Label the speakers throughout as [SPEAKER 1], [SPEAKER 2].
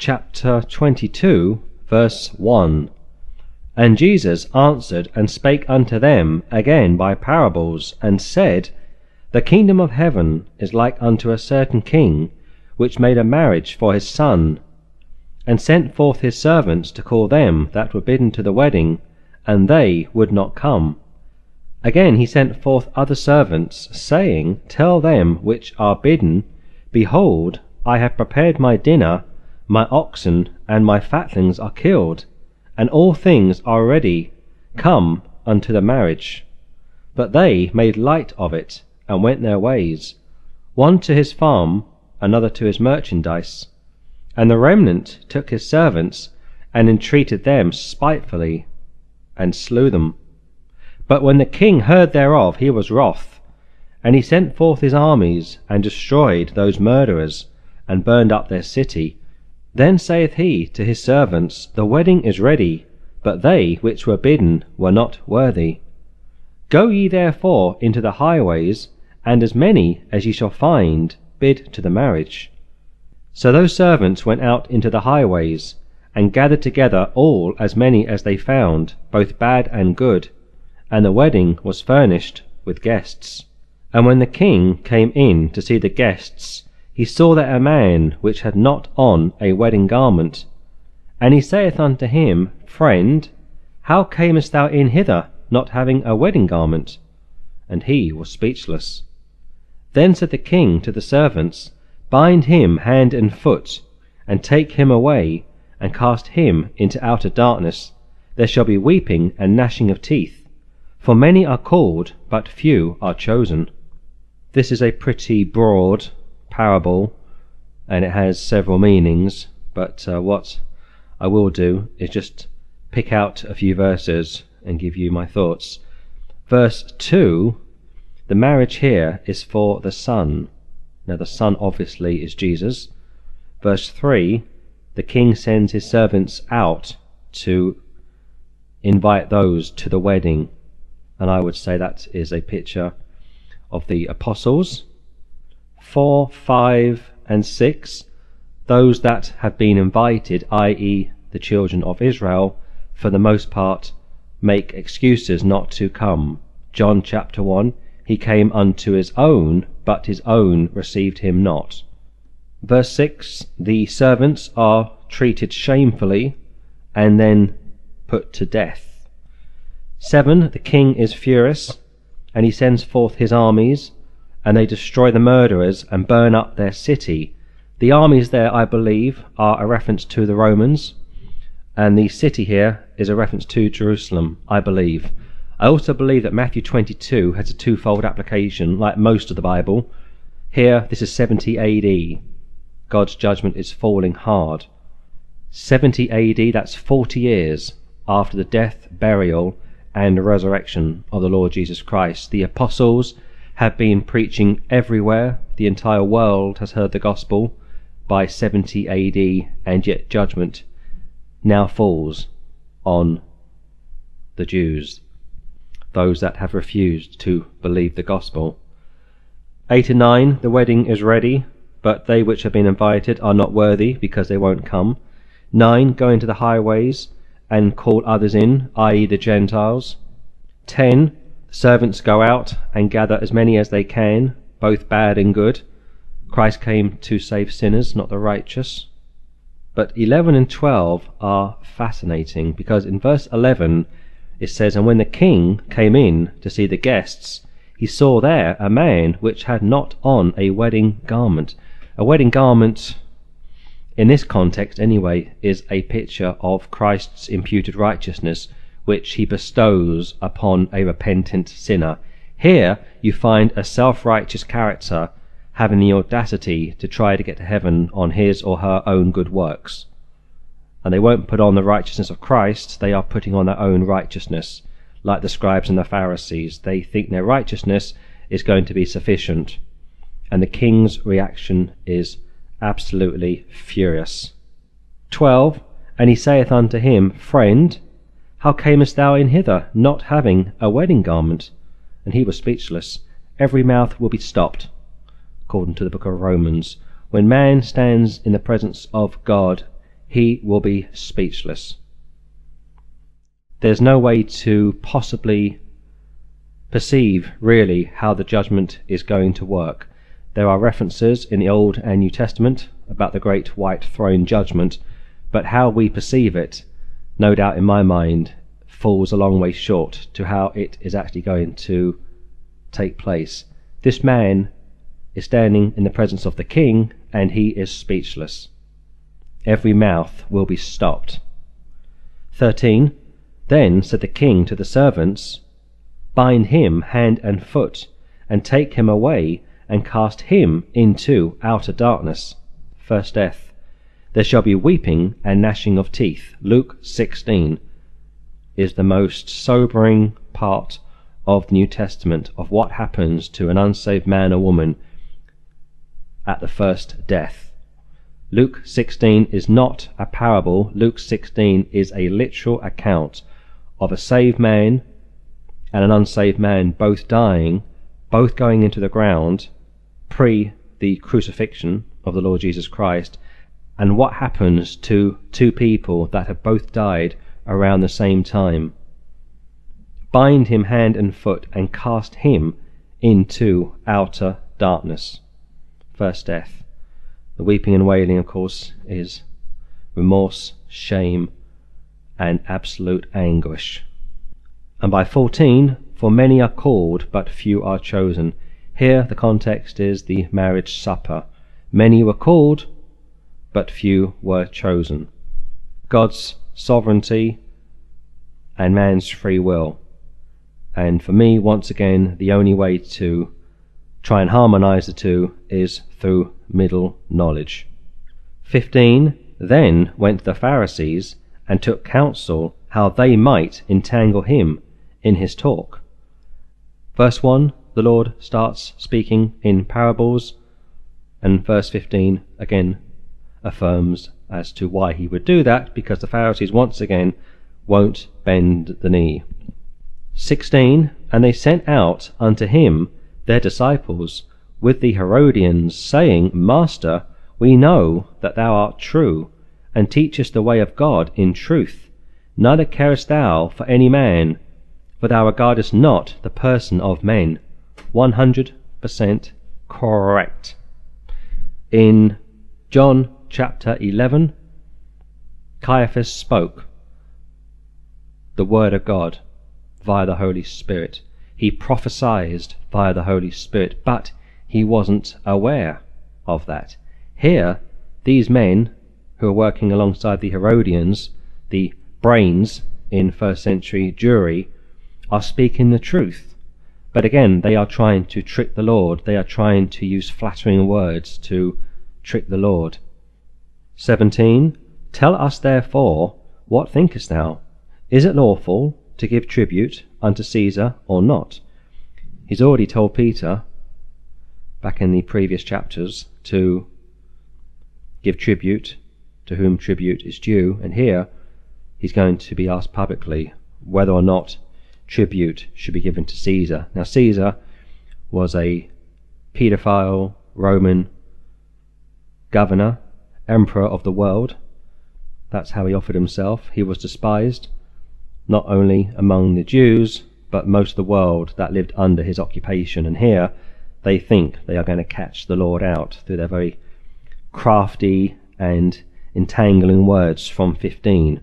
[SPEAKER 1] chapter 22, verse 1. And Jesus answered and spake unto them again by parables, and said, The kingdom of heaven is like unto a certain king, which made a marriage for his son, and sent forth his servants to call them that were bidden to the wedding, and they would not come. Again he sent forth other servants, saying, Tell them which are bidden, Behold, I have prepared my dinner, my oxen and my fatlings are killed, and all things are ready; come unto the marriage. But they made light of it, and went their ways, one to his farm, another to his merchandise. And the remnant took his servants, and entreated them spitefully, and slew them. But when the king heard thereof, he was wroth, and he sent forth his armies, and destroyed those murderers, and burned up their city. Then saith he to his servants, The wedding is ready, but they which were bidden were not worthy. Go ye therefore into the highways, and as many as ye shall find, bid to the marriage. So those servants went out into the highways, and gathered together all as many as they found, both bad and good and the wedding was furnished with guests. And when the king came in to see the guests, he saw there a man which had not on a wedding garment. And he saith unto him, Friend, how camest thou in hither, not having a wedding garment? And he was speechless. Then said the king to the servants, Bind him hand and foot, and take him away, and cast him into outer darkness. There shall be weeping and gnashing of teeth. For many are called, but few are chosen. This is a pretty broad parable, and it has several meanings, but uh, what I will do is just pick out a few verses and give you my thoughts. Verse 2 the marriage here is for the Son. Now, the Son obviously is Jesus. Verse 3 the king sends his servants out to invite those to the wedding and I would say that is a picture of the apostles. 4, 5, and 6, those that have been invited, i.e., the children of Israel, for the most part make excuses not to come. John chapter 1 He came unto his own, but his own received him not. Verse 6 The servants are treated shamefully and then put to death. 7. The king is furious, and he sends forth his armies, and they destroy the murderers and burn up their city. The armies there, I believe, are a reference to the Romans, and the city here is a reference to Jerusalem, I believe. I also believe that Matthew 22 has a twofold application, like most of the Bible. Here, this is 70 AD. God's judgment is falling hard. 70 AD, that's 40 years after the death, burial, and resurrection of the Lord Jesus Christ. The apostles have been preaching everywhere. The entire world has heard the gospel by 70 AD, and yet judgment now falls on the Jews, those that have refused to believe the gospel. 8 and 9, the wedding is ready, but they which have been invited are not worthy because they won't come. 9, go into the highways and call others in, i.e., the Gentiles. 10. Servants go out and gather as many as they can, both bad and good. Christ came to save sinners, not the righteous. But 11 and 12 are fascinating because in verse 11 it says, And when the king came in to see the guests, he saw there a man which had not on a wedding garment. A wedding garment in this context anyway, is a picture of Christ's imputed righteousness, which he bestows upon a repentant sinner. Here you find a self righteous character having the audacity to try to get to heaven on his or her own good works. And they won't put on the righteousness of Christ, they are putting on their own righteousness, like the scribes and the Pharisees. They think their righteousness is going to be sufficient. And the king's reaction is absolutely furious. 12. And he saith unto him, Friend, how camest thou in hither, not having a wedding garment? And he was speechless. Every mouth will be stopped, according to the book of Romans. When man stands in the presence of God, he will be speechless. There's no way to possibly perceive really how the judgment is going to work. There are references in the Old and New Testament about the great white throne judgment, but how we perceive it, no doubt in my mind, falls a long way short to how it is actually going to take place. This man is standing in the presence of the king, and he is speechless. Every mouth will be stopped. 13. Then said the king to the servants, Bind him hand and foot, and take him away, and cast him into outer darkness. First death. There shall be weeping and gnashing of teeth. Luke 16 is the most sobering part of the New Testament of what happens to an unsaved man or woman at the first death. Luke 16 is not a parable. Luke 16 is a literal account of a saved man and an unsaved man both dying, both going into the ground pre the crucifixion of the Lord Jesus Christ, and what happens to two people that have both died around the same time. Bind him hand and foot, and cast him into outer darkness. First death. The weeping and wailing, of course, is remorse, shame, and absolute anguish. And by 14, for many are called, but few are chosen. Here the context is the marriage supper. Many were called, but few were chosen. God's sovereignty and man's free will. And for me, once again, the only way to try and harmonize the two is through middle knowledge. 15. Then went the Pharisees and took counsel how they might entangle him in his talk. Verse 1 the Lord starts speaking in parables, and verse 15 again affirms as to why he would do that, because the Pharisees once again won't bend the knee. 16 And they sent out unto him their disciples with the Herodians, saying, Master, we know that thou art true, and teachest the way of God in truth, neither carest thou for any man, for thou regardest not the person of men. 100% correct. In John chapter 11, Caiaphas spoke the Word of God via the Holy Spirit. He prophesied via the Holy Spirit, but he wasn't aware of that. Here, these men who are working alongside the Herodians, the brains in first century Jewry, are speaking the truth. But again, they are trying to trick the Lord. They are trying to use flattering words to trick the Lord. 17. Tell us therefore, what thinkest thou? Is it lawful to give tribute unto Caesar or not? He's already told Peter, back in the previous chapters, to give tribute to whom tribute is due, and here he's going to be asked publicly whether or not tribute should be given to Caesar. Now, Caesar was a paedophile Roman governor, emperor of the world. That's how he offered himself. He was despised not only among the Jews, but most of the world that lived under his occupation. And here they think they are going to catch the Lord out through their very crafty and entangling words from 15.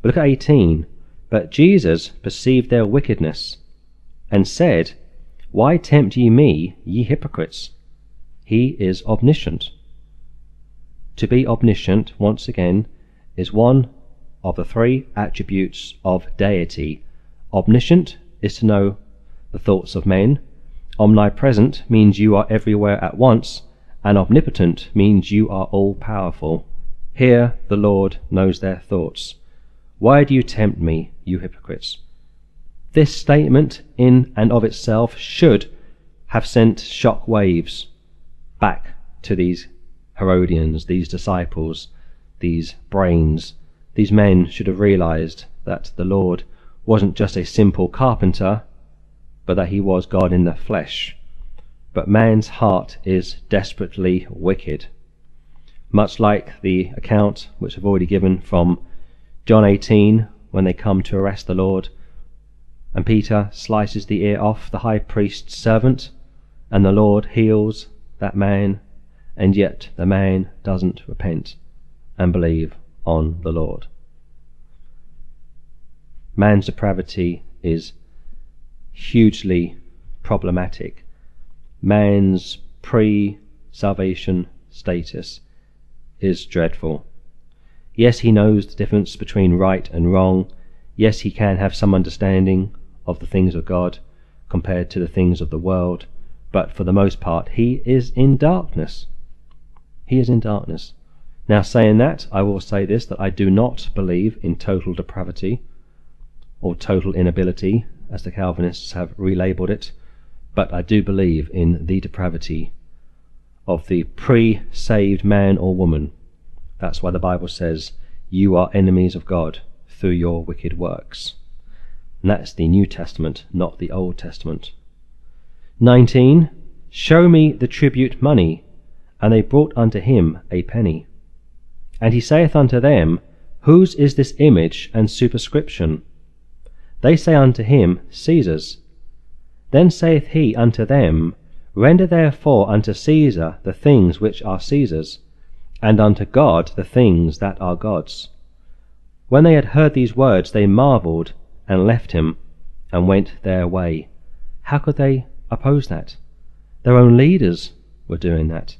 [SPEAKER 1] But look at 18. But Jesus perceived their wickedness, and said, Why tempt ye me, ye hypocrites? He is omniscient. To be omniscient, once again, is one of the three attributes of deity. Omniscient is to know the thoughts of men. Omnipresent means you are everywhere at once, and omnipotent means you are all powerful. Here the Lord knows their thoughts. Why do you tempt me, you hypocrites? This statement, in and of itself, should have sent shock waves back to these Herodians, these disciples, these brains. These men should have realized that the Lord wasn't just a simple carpenter, but that he was God in the flesh. But man's heart is desperately wicked. much like the account which I've already given from John 18 when they come to arrest the Lord, and Peter slices the ear off the high priest's servant, and the Lord heals that man, and yet the man doesn't repent and believe on the Lord. Man's depravity is hugely problematic. Man's pre salvation status is dreadful. Yes, he knows the difference between right and wrong. Yes, he can have some understanding of the things of God compared to the things of the world, but for the most part, he is in darkness. He is in darkness. Now, saying that, I will say this that I do not believe in total depravity or total inability, as the Calvinists have relabeled it, but I do believe in the depravity of the pre saved man or woman that's why the Bible says, You are enemies of God through your wicked works. And that's the New Testament, not the Old Testament. 19. Show me the tribute money. And they brought unto him a penny. And he saith unto them, Whose is this image and superscription? They say unto him, Caesar's. Then saith he unto them, Render therefore unto Caesar the things which are Caesar's and unto God the things that are God's. When they had heard these words, they marveled, and left him, and went their way. How could they oppose that? Their own leaders were doing that.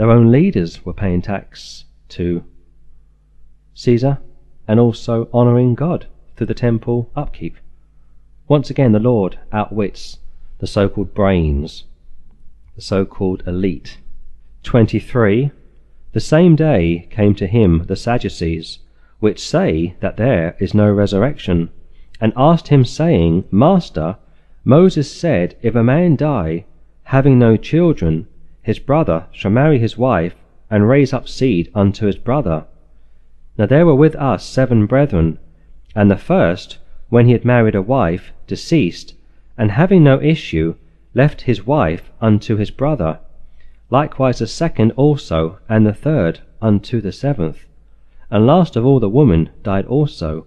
[SPEAKER 1] Their own leaders were paying tax to Caesar and also honouring God through the temple upkeep. Once again, the Lord outwits the so called brains, the so called elite. 23. The same day came to him the Sadducees, which say that there is no resurrection, and asked him, saying, Master, Moses said, If a man die, having no children, his brother shall marry his wife, and raise up seed unto his brother. Now there were with us seven brethren, and the first, when he had married a wife, deceased, and having no issue, left his wife unto his brother likewise the second also, and the third unto the seventh. And last of all the woman died also.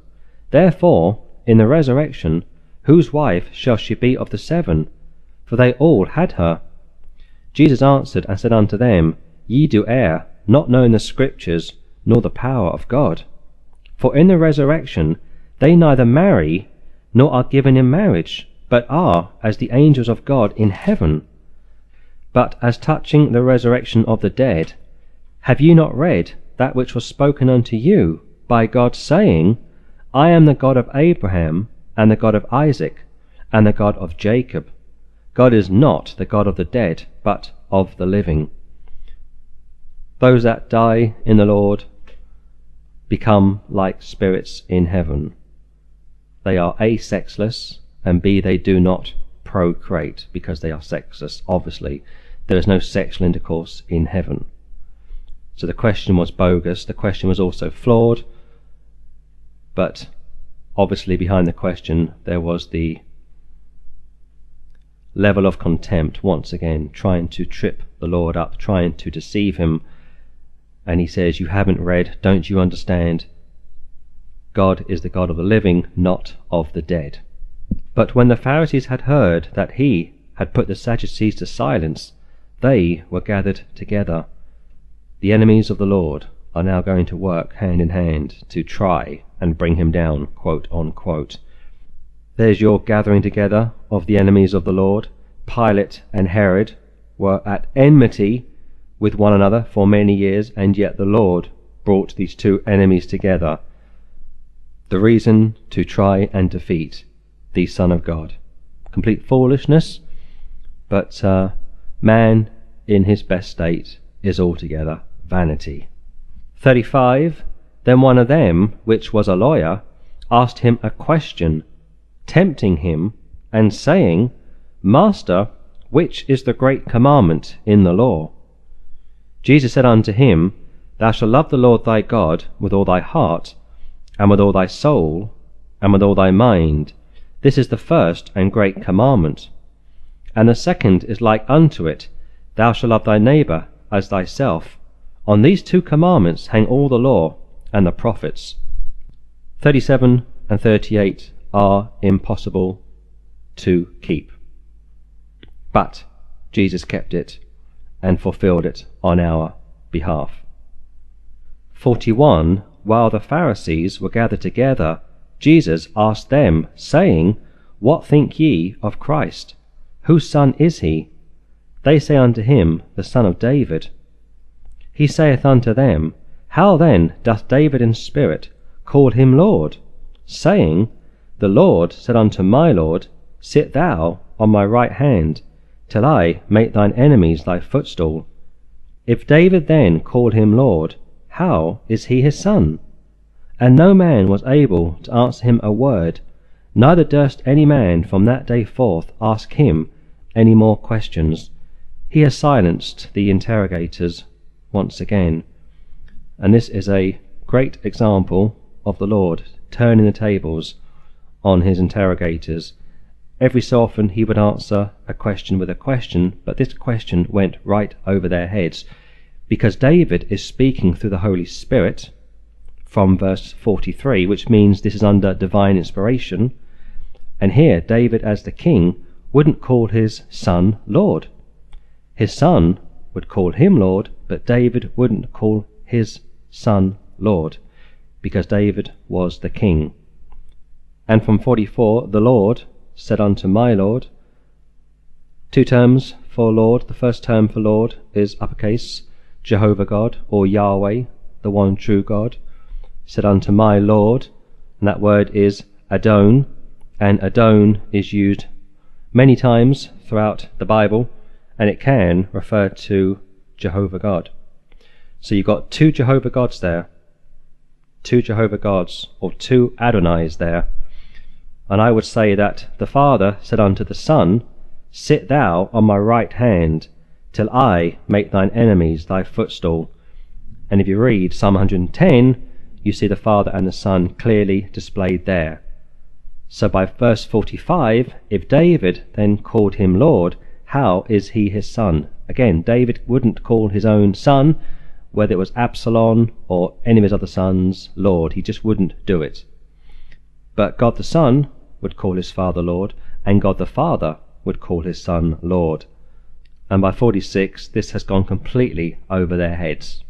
[SPEAKER 1] Therefore, in the resurrection, whose wife shall she be of the seven? For they all had her. Jesus answered and said unto them, Ye do err, not knowing the Scriptures, nor the power of God. For in the resurrection they neither marry, nor are given in marriage, but are as the angels of God in heaven. But as touching the resurrection of the dead, have ye not read that which was spoken unto you by God, saying, I am the God of Abraham, and the God of Isaac, and the God of Jacob? God is not the God of the dead, but of the living. Those that die in the Lord become like spirits in heaven. They are A, sexless, and B, they do not procreate because they are sexless, obviously there is no sexual intercourse in heaven. So the question was bogus, the question was also flawed, but obviously behind the question there was the level of contempt, once again, trying to trip the Lord up, trying to deceive him. And he says, You haven't read, don't you understand? God is the God of the living, not of the dead. But when the Pharisees had heard that he had put the Sadducees to silence, they were gathered together. The enemies of the Lord are now going to work hand in hand to try and bring him down, quote unquote. There's your gathering together of the enemies of the Lord. Pilate and Herod were at enmity with one another for many years, and yet the Lord brought these two enemies together. The reason to try and defeat the Son of God. Complete foolishness, but uh, Man in his best state is altogether vanity. 35. Then one of them, which was a lawyer, asked him a question, tempting him, and saying, Master, which is the great commandment in the law? Jesus said unto him, Thou shalt love the Lord thy God with all thy heart, and with all thy soul, and with all thy mind. This is the first and great commandment. And the second is like unto it, Thou shalt love thy neighbour as thyself. On these two commandments hang all the law and the prophets. 37 and 38 are impossible to keep. But Jesus kept it and fulfilled it on our behalf. 41 While the Pharisees were gathered together, Jesus asked them, saying, What think ye of Christ? Whose son is he? They say unto him, The son of David. He saith unto them, How then doth David in spirit call him Lord, saying, The Lord said unto my Lord, Sit thou on my right hand, till I make thine enemies thy footstool. If David then called him Lord, how is he his son? And no man was able to answer him a word, neither durst any man from that day forth ask him any more questions. He has silenced the interrogators once again. And this is a great example of the Lord turning the tables on his interrogators. Every so often he would answer a question with a question, but this question went right over their heads because David is speaking through the Holy Spirit from verse 43, which means this is under divine inspiration. And here, David, as the king, wouldn't call his son Lord. His son would call him Lord, but David wouldn't call his son Lord, because David was the king. And from 44, the Lord said unto my Lord, two terms for Lord. The first term for Lord is uppercase, Jehovah God, or Yahweh, the one true God, said unto my Lord, and that word is Adon, and Adon is used many times throughout the Bible, and it can refer to Jehovah God. So you've got two Jehovah Gods there, two Jehovah Gods, or two Adonais there. And I would say that the Father said unto the Son, Sit thou on my right hand, till I make thine enemies thy footstool. And if you read Psalm 110, you see the Father and the Son clearly displayed there. So by verse 45, if David then called him Lord, how is he his son? Again, David wouldn't call his own son, whether it was Absalom or any of his other sons, Lord. He just wouldn't do it. But God the Son would call his Father Lord, and God the Father would call his Son Lord and by 46 this has gone completely over their heads.